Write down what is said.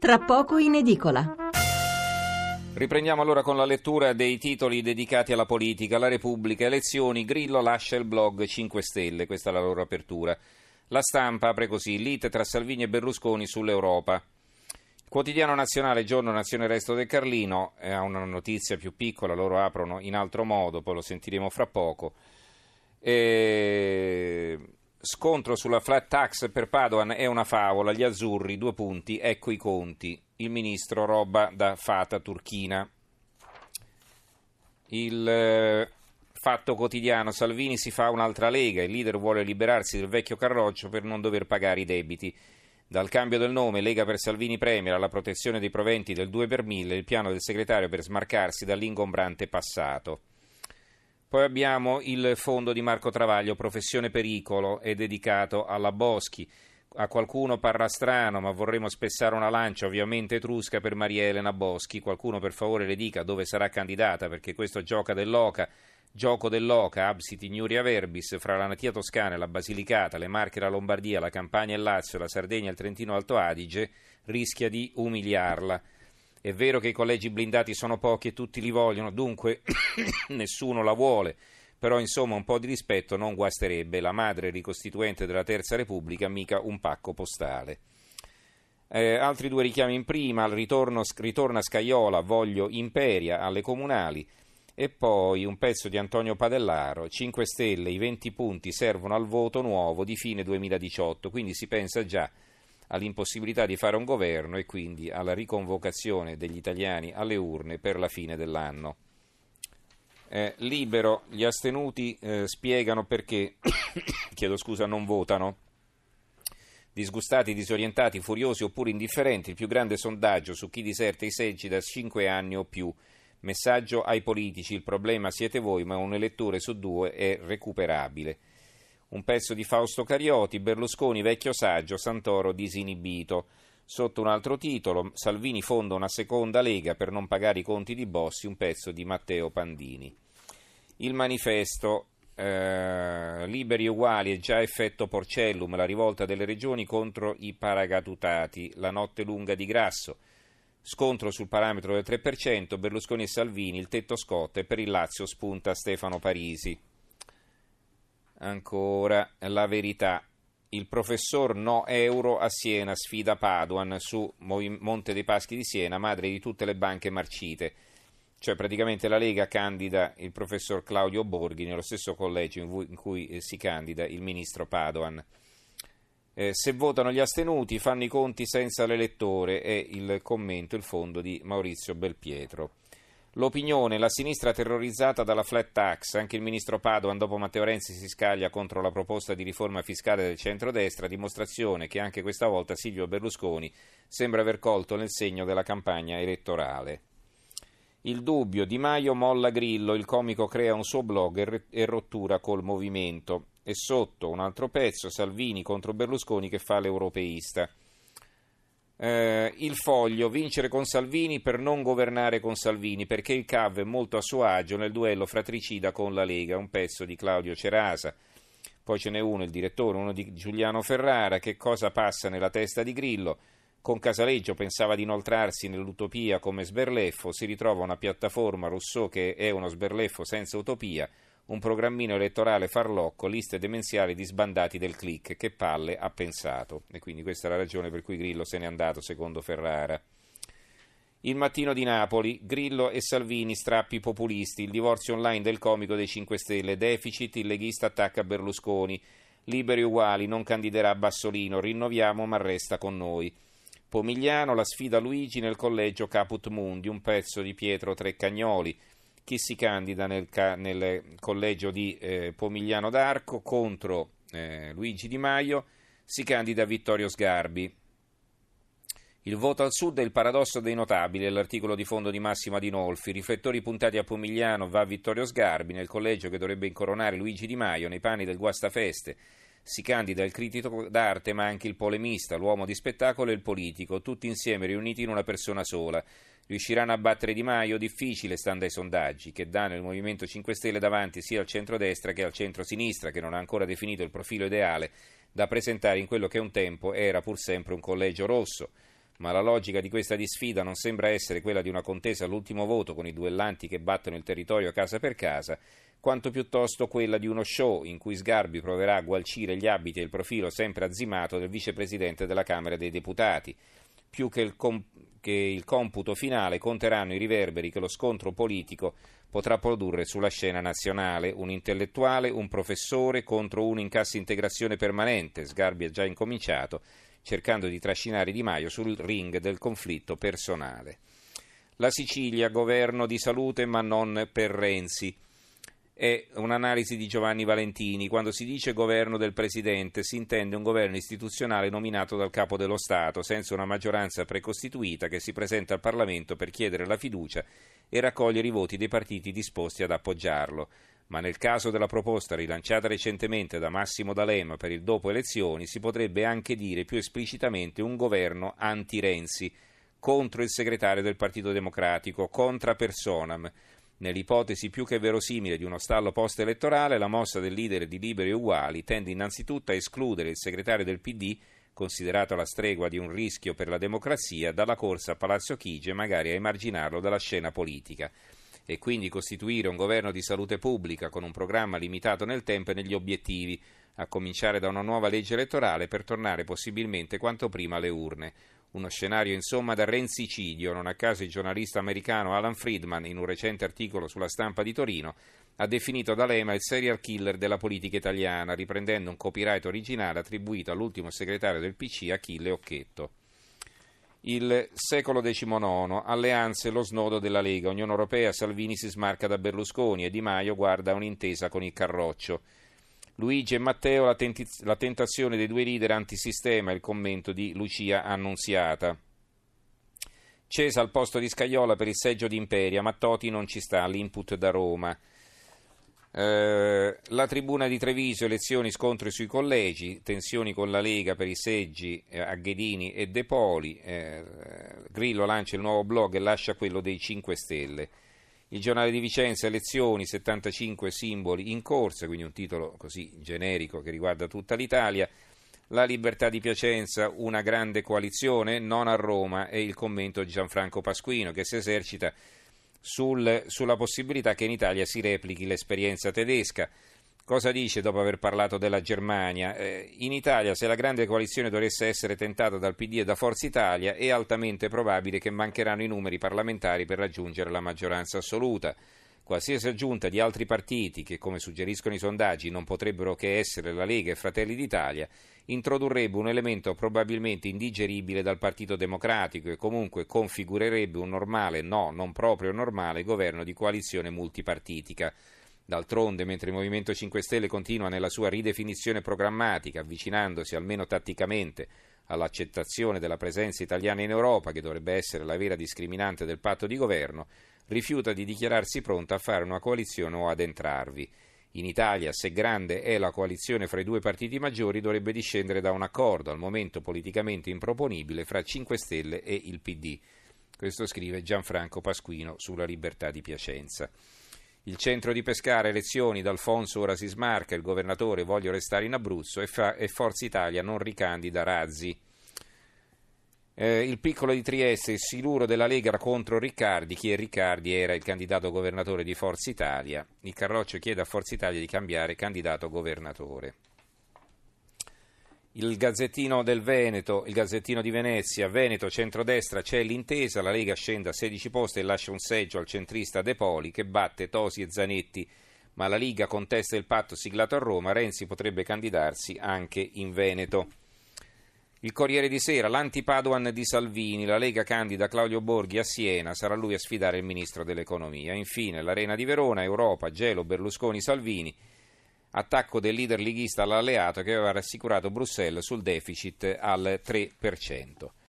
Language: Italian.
tra poco in edicola. Riprendiamo allora con la lettura dei titoli dedicati alla politica, la Repubblica, elezioni, Grillo lascia il blog 5 Stelle, questa è la loro apertura. La stampa apre così, lite tra Salvini e Berlusconi sull'Europa. Quotidiano nazionale, giorno Nazione Resto del Carlino, ha una notizia più piccola, loro aprono in altro modo, poi lo sentiremo fra poco. E... Scontro sulla flat tax per Padoan è una favola, gli azzurri, due punti, ecco i conti. Il ministro roba da fata turchina. Il eh, fatto quotidiano, Salvini si fa un'altra lega, il leader vuole liberarsi del vecchio carroccio per non dover pagare i debiti. Dal cambio del nome Lega per Salvini Premier alla protezione dei proventi del 2 per 1000, il piano del segretario per smarcarsi dall'ingombrante passato. Poi abbiamo il fondo di Marco Travaglio, Professione Pericolo, è dedicato alla Boschi. A qualcuno parla strano, ma vorremmo spessare una lancia, ovviamente etrusca, per Maria Elena Boschi. Qualcuno per favore le dica dove sarà candidata, perché questo gioca dell'Oca. Gioco dell'Oca, absit ignuria verbis, fra la natia toscana e la Basilicata, le Marche e la Lombardia, la Campania e il Lazio, la Sardegna e il Trentino Alto Adige, rischia di umiliarla. È vero che i collegi blindati sono pochi e tutti li vogliono, dunque nessuno la vuole, però insomma un po' di rispetto non guasterebbe. La madre ricostituente della Terza Repubblica mica un pacco postale. Eh, altri due richiami in prima, al ritorno, ritorna Scaiola, voglio Imperia alle comunali e poi un pezzo di Antonio Padellaro, 5 Stelle, i 20 punti servono al voto nuovo di fine 2018, quindi si pensa già all'impossibilità di fare un governo e quindi alla riconvocazione degli italiani alle urne per la fine dell'anno. Eh, libero, gli astenuti eh, spiegano perché, chiedo scusa, non votano. Disgustati, disorientati, furiosi oppure indifferenti, il più grande sondaggio su chi diserta i seggi da 5 anni o più. Messaggio ai politici, il problema siete voi, ma un elettore su due è recuperabile un pezzo di Fausto Carioti, Berlusconi vecchio saggio, Santoro disinibito. Sotto un altro titolo, Salvini fonda una seconda lega per non pagare i conti di Bossi, un pezzo di Matteo Pandini. Il manifesto eh, Liberi uguali e già effetto Porcellum, la rivolta delle regioni contro i paragatutati, la notte lunga di Grasso. Scontro sul parametro del 3%, Berlusconi e Salvini, il tetto scotte, per il Lazio spunta Stefano Parisi. Ancora la verità. Il professor no euro a Siena sfida Paduan su Monte dei Paschi di Siena, madre di tutte le banche marcite. Cioè praticamente la Lega candida il professor Claudio Borghi nello stesso collegio in cui eh, si candida il ministro Padoan. Eh, se votano gli astenuti fanno i conti senza l'elettore è il commento, il fondo di Maurizio Belpietro. L'opinione, la sinistra terrorizzata dalla flat tax, anche il ministro Padoan dopo Matteo Renzi si scaglia contro la proposta di riforma fiscale del centrodestra, dimostrazione che anche questa volta Silvio Berlusconi sembra aver colto nel segno della campagna elettorale. Il dubbio, Di Maio molla Grillo, il comico crea un suo blog e rottura col movimento. E sotto un altro pezzo, Salvini contro Berlusconi che fa l'europeista eh, il foglio, vincere con Salvini per non governare con Salvini, perché il CAV è molto a suo agio nel duello fratricida con la Lega, un pezzo di Claudio Cerasa. Poi ce n'è uno, il direttore, uno di Giuliano Ferrara, che cosa passa nella testa di Grillo. Con Casaleggio pensava di inoltrarsi nell'utopia come sberleffo, si ritrova una piattaforma Rousseau che è uno sberleffo senza utopia, un programmino elettorale farlocco, liste demenziali di sbandati del click, che palle ha pensato. E quindi questa è la ragione per cui Grillo se n'è andato, secondo Ferrara. Il mattino di Napoli, Grillo e Salvini strappi populisti, il divorzio online del comico dei 5 Stelle, deficit, il leghista attacca Berlusconi, liberi uguali, non candiderà Bassolino, rinnoviamo ma resta con noi. Pomigliano, la sfida Luigi nel collegio Caput Mundi, un pezzo di Pietro Treccagnoli chi si candida nel, nel collegio di eh, Pomigliano d'Arco contro eh, Luigi Di Maio, si candida Vittorio Sgarbi. Il voto al sud è il paradosso dei notabili, è l'articolo di fondo di Massimo Adinolfi. Riflettori puntati a Pomigliano va Vittorio Sgarbi, nel collegio che dovrebbe incoronare Luigi Di Maio nei panni del guastafeste. Si candida il critico d'arte ma anche il polemista, l'uomo di spettacolo e il politico, tutti insieme riuniti in una persona sola. Riusciranno a battere Di Maio? Difficile, stando ai sondaggi, che danno il Movimento 5 Stelle davanti sia al centro-destra che al centro-sinistra, che non ha ancora definito il profilo ideale da presentare in quello che un tempo era pur sempre un collegio rosso. ma la logica di questa disfida non sembra essere quella di una contesa all'ultimo voto con i duellanti che battono il territorio casa per casa, quanto piuttosto quella di uno show in cui Sgarbi proverà a gualcire gli abiti e il profilo sempre azzimato del vicepresidente della Camera dei Deputati. Più che il, com- che il computo finale conteranno i riverberi che lo scontro politico potrà produrre sulla scena nazionale. Un intellettuale, un professore contro uno in cassa integrazione permanente. Sgarbi ha già incominciato cercando di trascinare Di Maio sul ring del conflitto personale. La Sicilia, governo di salute ma non per Renzi. È un'analisi di Giovanni Valentini. Quando si dice governo del Presidente si intende un governo istituzionale nominato dal Capo dello Stato, senza una maggioranza precostituita che si presenta al Parlamento per chiedere la fiducia e raccogliere i voti dei partiti disposti ad appoggiarlo ma nel caso della proposta rilanciata recentemente da Massimo D'Alema per il dopo elezioni si potrebbe anche dire più esplicitamente un governo anti-Renzi contro il segretario del Partito Democratico, contra personam. Nell'ipotesi più che verosimile di uno stallo post-elettorale, la mossa del leader di Liberi Uguali tende innanzitutto a escludere il segretario del PD, considerato la stregua di un rischio per la democrazia, dalla corsa a Palazzo Chigi e magari a emarginarlo dalla scena politica e quindi costituire un governo di salute pubblica con un programma limitato nel tempo e negli obiettivi, a cominciare da una nuova legge elettorale per tornare possibilmente quanto prima alle urne. Uno scenario insomma da renzicidio, non a caso il giornalista americano Alan Friedman, in un recente articolo sulla stampa di Torino, ha definito D'Alema il serial killer della politica italiana, riprendendo un copyright originale attribuito all'ultimo segretario del PC Achille Occhetto. Il secolo XIX, alleanze, lo snodo della Lega, Unione Europea, Salvini si smarca da Berlusconi e Di Maio guarda un'intesa con il Carroccio. Luigi e Matteo, la, tenti- la tentazione dei due leader antisistema, il commento di Lucia Annunziata. Cesa al posto di Scaiola per il seggio di Imperia, ma Toti non ci sta, l'input da Roma. Eh, la tribuna di Treviso, elezioni, scontri sui collegi, tensioni con la Lega per i seggi eh, a Ghedini e De Poli. Eh, Grillo lancia il nuovo blog e lascia quello dei 5 Stelle. Il giornale di Vicenza, elezioni, 75 simboli in corsa, quindi un titolo così generico che riguarda tutta l'Italia. La libertà di Piacenza, una grande coalizione, non a Roma, e il commento di Gianfranco Pasquino che si esercita sul, sulla possibilità che in Italia si replichi l'esperienza tedesca. Cosa dice dopo aver parlato della Germania? Eh, in Italia, se la grande coalizione dovesse essere tentata dal PD e da Forza Italia, è altamente probabile che mancheranno i numeri parlamentari per raggiungere la maggioranza assoluta. Qualsiasi aggiunta di altri partiti, che come suggeriscono i sondaggi non potrebbero che essere la Lega e Fratelli d'Italia, introdurrebbe un elemento probabilmente indigeribile dal Partito Democratico e comunque configurerebbe un normale, no, non proprio normale, governo di coalizione multipartitica. D'altronde, mentre il Movimento 5 Stelle continua nella sua ridefinizione programmatica, avvicinandosi almeno tatticamente all'accettazione della presenza italiana in Europa, che dovrebbe essere la vera discriminante del patto di governo, rifiuta di dichiararsi pronta a fare una coalizione o ad entrarvi. In Italia, se grande è la coalizione fra i due partiti maggiori, dovrebbe discendere da un accordo, al momento politicamente improponibile, fra 5 Stelle e il PD. Questo scrive Gianfranco Pasquino sulla Libertà di Piacenza. Il centro di Pescara, elezioni, D'Alfonso ora si smarca, il governatore voglio restare in Abruzzo e, fa, e Forza Italia non ricandida Razzi. Eh, il piccolo di Trieste, il siluro della Lega contro Riccardi. Chi è Riccardi? Era il candidato governatore di Forza Italia. Il Carroccio chiede a Forza Italia di cambiare candidato governatore. Il Gazzettino del Veneto, il Gazzettino di Venezia, Veneto, centrodestra, c'è l'intesa, la Lega scende a 16 posti e lascia un seggio al centrista De Poli che batte Tosi e Zanetti, ma la Liga contesta il patto siglato a Roma, Renzi potrebbe candidarsi anche in Veneto. Il Corriere di Sera, l'antipaduan di Salvini, la Lega candida Claudio Borghi a Siena, sarà lui a sfidare il ministro dell'economia. Infine, l'Arena di Verona, Europa, Gelo, Berlusconi, Salvini, attacco del leader leghista all'alleato che aveva rassicurato Bruxelles sul deficit al 3%.